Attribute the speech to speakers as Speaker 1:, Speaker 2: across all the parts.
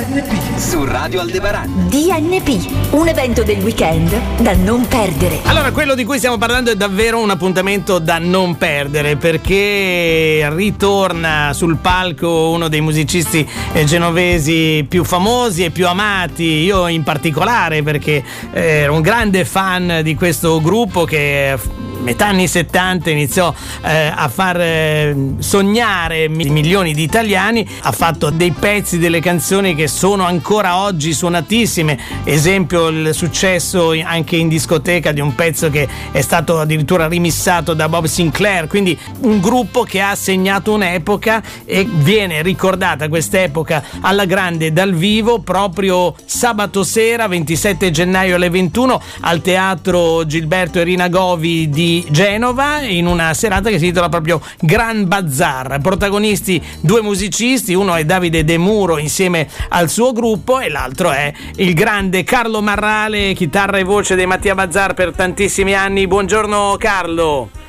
Speaker 1: DNP su Radio Aldebaran.
Speaker 2: DNP, un evento del weekend da non perdere.
Speaker 3: Allora, quello di cui stiamo parlando è davvero un appuntamento da non perdere perché ritorna sul palco uno dei musicisti eh, genovesi più famosi e più amati, io in particolare perché eh, ero un grande fan di questo gruppo che metà anni 70 iniziò eh, a far eh, sognare milioni di italiani, ha fatto dei pezzi, delle canzoni che sono ancora oggi suonatissime, esempio il successo anche in discoteca di un pezzo che è stato addirittura rimissato da Bob Sinclair, quindi un gruppo che ha segnato un'epoca e viene ricordata quest'epoca alla grande dal vivo proprio sabato sera 27 gennaio alle 21 al teatro Gilberto Erina Govi di Genova in una serata che si intitola proprio Gran Bazar. Protagonisti due musicisti, uno è Davide De Muro insieme al suo gruppo e l'altro è il grande Carlo Marrale, chitarra e voce dei Mattia Bazar per tantissimi anni. Buongiorno Carlo.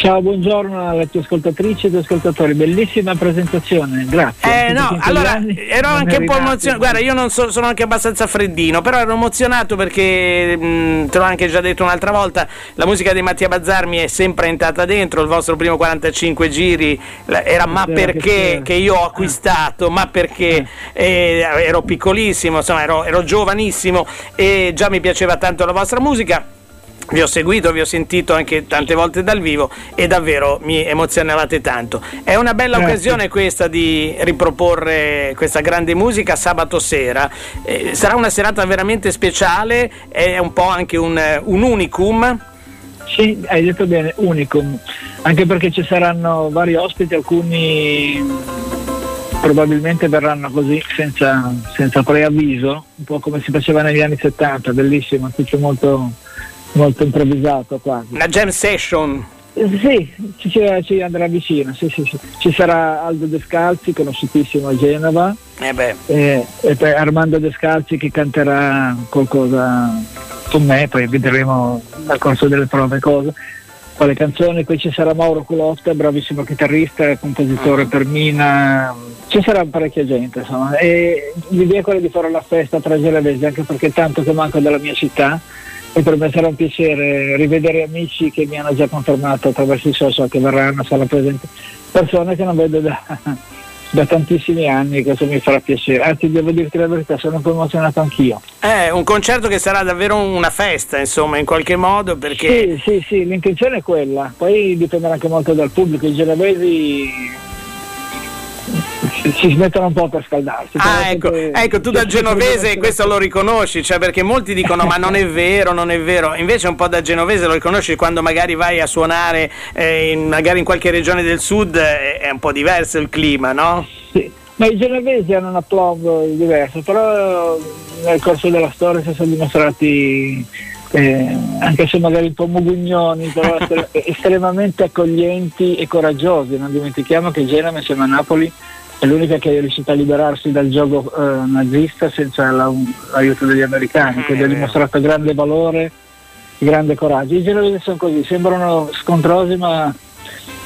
Speaker 4: Ciao, buongiorno alle tue ascoltatrici e tuoi ascoltatori, bellissima presentazione, grazie.
Speaker 3: Eh no, allora ero anche un po' emozionato, guarda io non so, sono anche abbastanza freddino, però ero emozionato perché mh, te l'ho anche già detto un'altra volta, la musica di Mattia Bazzar mi è sempre entrata dentro, il vostro primo 45 giri era ma perché che io ho acquistato, ma perché? Eh, ero piccolissimo, insomma ero, ero giovanissimo e già mi piaceva tanto la vostra musica vi ho seguito, vi ho sentito anche tante volte dal vivo e davvero mi emozionavate tanto. È una bella Grazie. occasione questa di riproporre questa grande musica sabato sera. Eh, sarà una serata veramente speciale, è un po' anche un, un unicum.
Speaker 4: Sì, hai detto bene, unicum, anche perché ci saranno vari ospiti, alcuni probabilmente verranno così senza, senza preavviso, un po' come si faceva negli anni 70, bellissimo, tutto molto molto improvvisato quasi.
Speaker 3: Una jam session.
Speaker 4: Sì, ci, ci andrà vicino, sì, sì, sì. ci sarà Aldo Descalzi, conosciutissimo a Genova,
Speaker 3: eh
Speaker 4: e, e Armando Descalzi che canterà qualcosa con me, poi vedremo nel corso delle prove cosa, quale canzone, poi ci sarà Mauro Culotta, bravissimo chitarrista, compositore uh-huh. per Mina, ci sarà parecchia gente insomma, e l'idea è quella di fare la festa tra genovesi, anche perché tanto che manco della mia città e per me sarà un piacere rivedere amici che mi hanno già confermato attraverso i social che verranno, sarà presente persone che non vedo da, da tantissimi anni, questo mi farà piacere. Anzi, devo dirti la verità, sono un po' emozionato anch'io.
Speaker 3: È un concerto che sarà davvero una festa, insomma, in qualche modo, perché...
Speaker 4: Sì, sì, sì, l'intenzione è quella, poi dipenderà anche molto dal pubblico, i genovesi si smettono un po' per scaldarsi.
Speaker 3: Ah, ecco, ecco, tu da genovese questo lo riconosci, cioè perché molti dicono ma non è vero, non è vero, invece un po' da genovese lo riconosci quando magari vai a suonare eh, in, magari in qualche regione del sud eh, è un po' diverso il clima, no?
Speaker 4: Sì. Ma i genovesi hanno un applauso diverso, però nel corso della storia si sono dimostrati eh, anche se magari un po' mugugnoni, però estremamente accoglienti e coraggiosi. Non dimentichiamo che Genova insieme a Napoli è l'unica che è riuscita a liberarsi dal gioco eh, nazista senza la, l'aiuto degli americani, quindi ha mm. dimostrato grande valore, grande coraggio. I genovesi sono così, sembrano scontrosi ma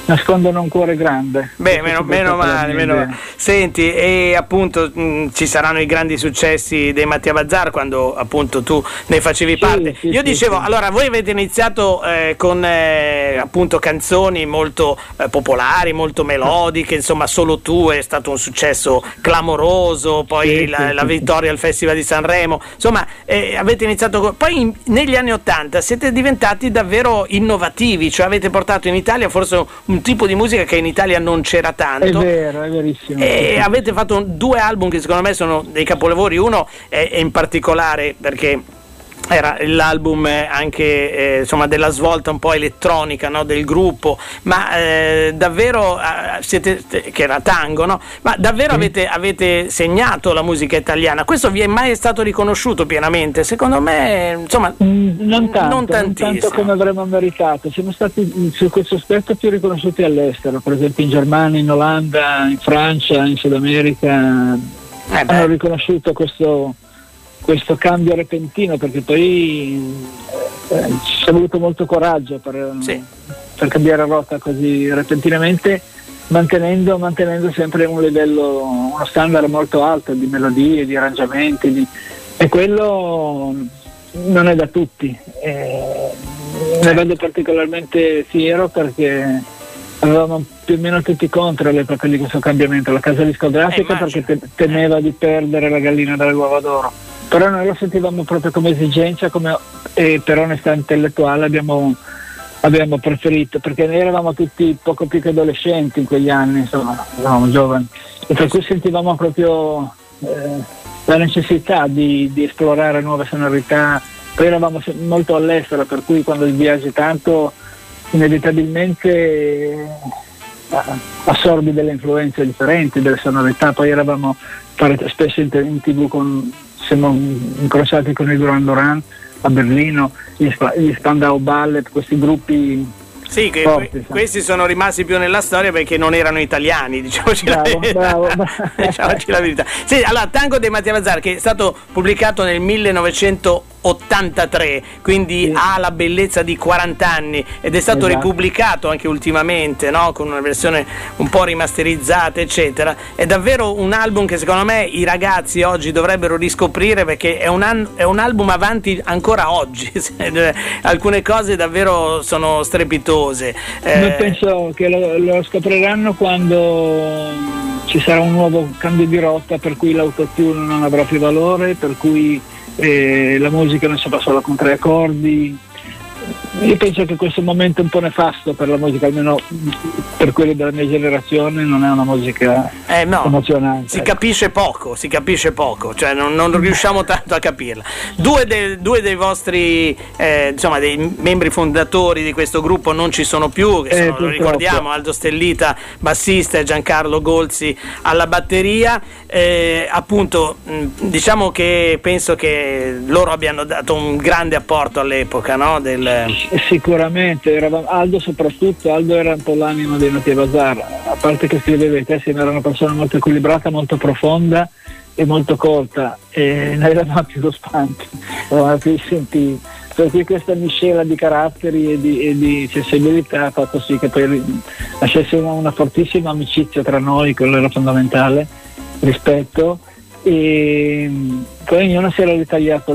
Speaker 4: nascondono un cuore grande.
Speaker 3: Beh, meno, meno male, meno male. Senti, e appunto mh, ci saranno i grandi successi dei Mattia Bazzar quando appunto tu ne facevi sì, parte. Sì, Io sì, dicevo, allora voi avete iniziato eh, con eh, appunto canzoni molto eh, popolari, molto melodiche, insomma solo tu è stato un successo clamoroso, poi la, la, vittoria al Festival di Sanremo, insomma eh, avete iniziato, con... poi in, negli anni Ottanta siete diventati davvero innovativi, cioè avete portato in Italia forse un tipo di musica che in Italia non c'era tanto.
Speaker 4: È vero, è verissimo.
Speaker 3: E avete fatto due album che secondo me sono dei capolavori, uno è, è in particolare perché era l'album anche eh, insomma, della svolta un po' elettronica no, del gruppo, ma eh, davvero eh, siete, che era tango, no? ma davvero avete, avete, segnato la musica italiana. Questo vi è mai stato riconosciuto pienamente? Secondo me, insomma,
Speaker 4: mm, non tanto, non, non tanto come avremmo meritato. Siamo stati su questo aspetto più riconosciuti all'estero, per esempio in Germania, in Olanda, in Francia, in Sud America. Eh hanno riconosciuto questo questo cambio repentino perché poi eh, ci è voluto molto coraggio per, sì. per cambiare rotta così repentinamente mantenendo, mantenendo sempre un livello, uno standard molto alto di melodie, di arrangiamenti di, e quello non è da tutti. Eh, ne vedo particolarmente fiero perché avevamo più o meno tutti contro all'epoca di questo cambiamento, la casa discografica
Speaker 3: eh,
Speaker 4: perché te- temeva di perdere la gallina dall'uovo d'oro, però noi lo sentivamo proprio come esigenza come, e per onestà intellettuale abbiamo, abbiamo, preferito, perché noi eravamo tutti poco più che adolescenti in quegli anni, insomma, eravamo giovani, e per cui sentivamo proprio eh, la necessità di, di esplorare nuove sonorità, poi eravamo molto all'estero, per cui quando viaggi tanto inevitabilmente eh, assorbi delle influenze differenti, delle sonorità, poi eravamo spesso in, in tv con, siamo incrociati con il Duran Duran a Berlino, gli, gli Spandau Ballet, questi gruppi
Speaker 3: sì, che Forti, questi sono rimasti più nella storia perché non erano italiani, diciamoci, bravo, la, verità. Bravo, diciamoci la verità. Sì, allora, Tango dei Mattia Mazzar, che è stato pubblicato nel 1980 83, quindi sì. ha la bellezza di 40 anni ed è stato esatto. ripubblicato anche ultimamente no? con una versione un po' rimasterizzata, eccetera. È davvero un album che secondo me i ragazzi oggi dovrebbero riscoprire perché è un, an- è un album avanti ancora oggi. Alcune cose davvero sono strepitose.
Speaker 4: Eh... penso che lo, lo scopriranno quando ci sarà un nuovo cambio di rotta per cui l'autotune non avrà più valore, per cui la musica fa solo con tre accordi. Io penso che questo momento è un po' nefasto per la musica, almeno per quelli della mia generazione non è una musica eh no, emozionante.
Speaker 3: Si capisce poco, si capisce poco, cioè non, non riusciamo tanto a capirla. Due, de, due dei vostri, eh, insomma, dei membri fondatori di questo gruppo non ci sono più, che sono, eh, lo ricordiamo, Aldo Stellita, bassista e Giancarlo Golzi alla batteria. Eh, appunto, diciamo che penso che loro abbiano dato un grande apporto all'epoca, no? Del...
Speaker 4: Sicuramente, eravamo, Aldo soprattutto, Aldo era un po' l'anima dei Nati Bazar, a parte che scriveva i testi, era una persona molto equilibrata, molto profonda e molto colta. E noi eravamo più spanti, eravamo più sentiti. Per cui questa miscela di caratteri e di, e di sensibilità ha fatto sì che poi lasciasse una, una fortissima amicizia tra noi, quello era fondamentale rispetto. E poi ognuno si era ritagliato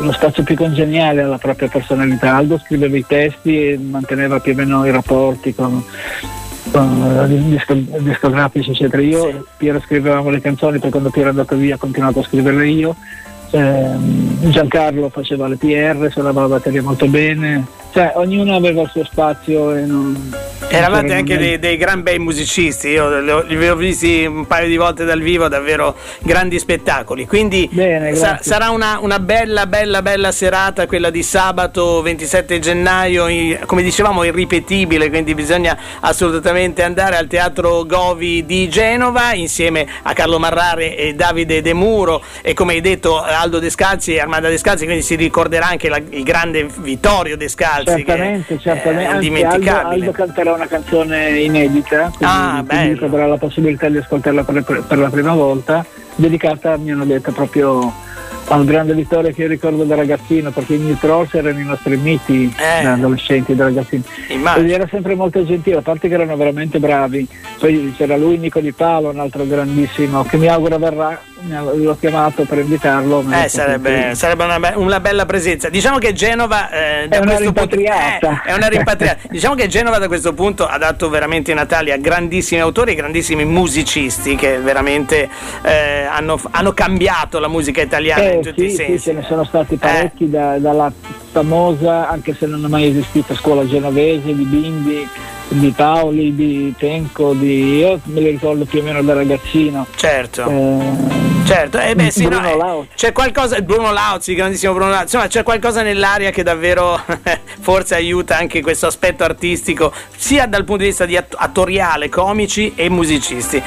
Speaker 4: lo, spazio più congeniale alla propria personalità. Aldo scriveva i testi e manteneva più o meno i rapporti con, discografici eccetera. Io e Piero scrivevamo le canzoni, poi quando Piero è andato via ho continuato a scriverle io. Eh, Giancarlo faceva le PR, suonava la batteria molto bene, cioè ognuno aveva il suo spazio e non,
Speaker 3: Eravate anche dei, dei, gran bei musicisti, io li, ho visti un paio di volte dal vivo, davvero grandi spettacoli. Quindi
Speaker 4: Bene,
Speaker 3: sa, sarà una, una, bella, bella, bella serata quella di sabato 27 gennaio, come dicevamo irripetibile, quindi bisogna assolutamente andare al Teatro Govi di Genova insieme a Carlo Marrare e Davide De Muro e come hai detto Aldo Descalzi e Armanda Descalzi, quindi si ricorderà anche la, il grande Vittorio Descalzi.
Speaker 4: Certamente, che, certamente. Eh, indimenticabile. Aldo, Aldo canterà una canzone inedita,
Speaker 3: quindi ah,
Speaker 4: avrà la possibilità di ascoltarla per, per la prima volta, dedicata, mi hanno detto, proprio al grande Vittorio che io ricordo da ragazzino perché i New Trolls erano i nostri miti eh. da adolescenti da ragazzini Immagino. ed era sempre molto gentile a parte che erano veramente bravi poi c'era lui Nico Di Palo un altro grandissimo che mi auguro verrà l'ho chiamato per invitarlo
Speaker 3: eh, sarebbe, sarebbe una, be- una, bella presenza. Diciamo che Genova
Speaker 4: eh, da è, una punto, eh,
Speaker 3: è una rimpatriata. Diciamo che Genova da questo punto ha dato veramente in Italia grandissimi autori grandissimi musicisti che veramente eh, hanno, hanno, cambiato la musica italiana in tutti
Speaker 4: sì,
Speaker 3: i sensi.
Speaker 4: sì, ce ne sono stati parecchi da, dalla famosa anche se non è mai esistita scuola genovese di Bindi di Paoli, di Tenco, di... io me li ricordo più o meno da ragazzino.
Speaker 3: Certo. Eh, certo, eh beh, sì, Bruno no, eh, c'è qualcosa, Bruno Lauzi, grandissimo Bruno Lauzi, insomma c'è qualcosa nell'aria che davvero forse aiuta anche questo aspetto artistico, sia dal punto di vista di attoriale, comici e musicisti.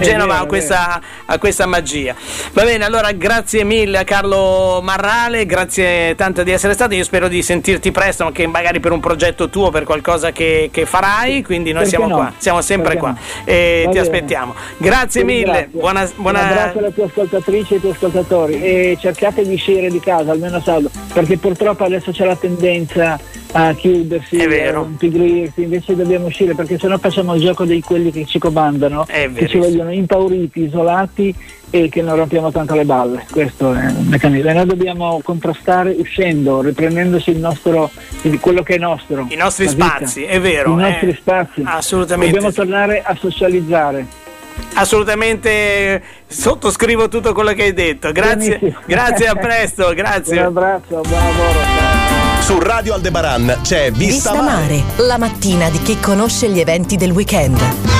Speaker 3: Genova ha questa, questa magia. Va bene, allora grazie mille a Carlo Marrale, grazie tanto di essere stato, io spero di sentirti presto, anche magari per un progetto tuo, per qualcosa che, che farai quindi noi Perché siamo no? qua, siamo sempre Perché qua no? e ti aspettiamo. Grazie mille, buona, buona...
Speaker 4: Un ascoltatrici e ai tuoi ascoltatori e cercate di uscire di casa almeno salvo, perché purtroppo adesso c'è la tendenza a chiudersi, a impigrirsi, invece dobbiamo uscire perché sennò facciamo il gioco di quelli che ci comandano, che ci vogliono impauriti, isolati e che non rompiamo tanto le balle. Questo è il meccanismo. E noi dobbiamo contrastare uscendo, riprendendosi il nostro, quello che è nostro.
Speaker 3: I nostri
Speaker 4: vita.
Speaker 3: spazi, è vero.
Speaker 4: I nostri
Speaker 3: eh.
Speaker 4: spazi.
Speaker 3: Assolutamente.
Speaker 4: Dobbiamo tornare a socializzare.
Speaker 3: Assolutamente sottoscrivo tutto quello che hai detto. Grazie,
Speaker 4: Benissimo.
Speaker 3: grazie a presto,
Speaker 4: Un
Speaker 3: grazie.
Speaker 4: abbraccio, buon lavoro.
Speaker 5: Su Radio Aldebaran c'è Vista,
Speaker 6: Vista Mare, la mattina di chi conosce gli eventi del weekend.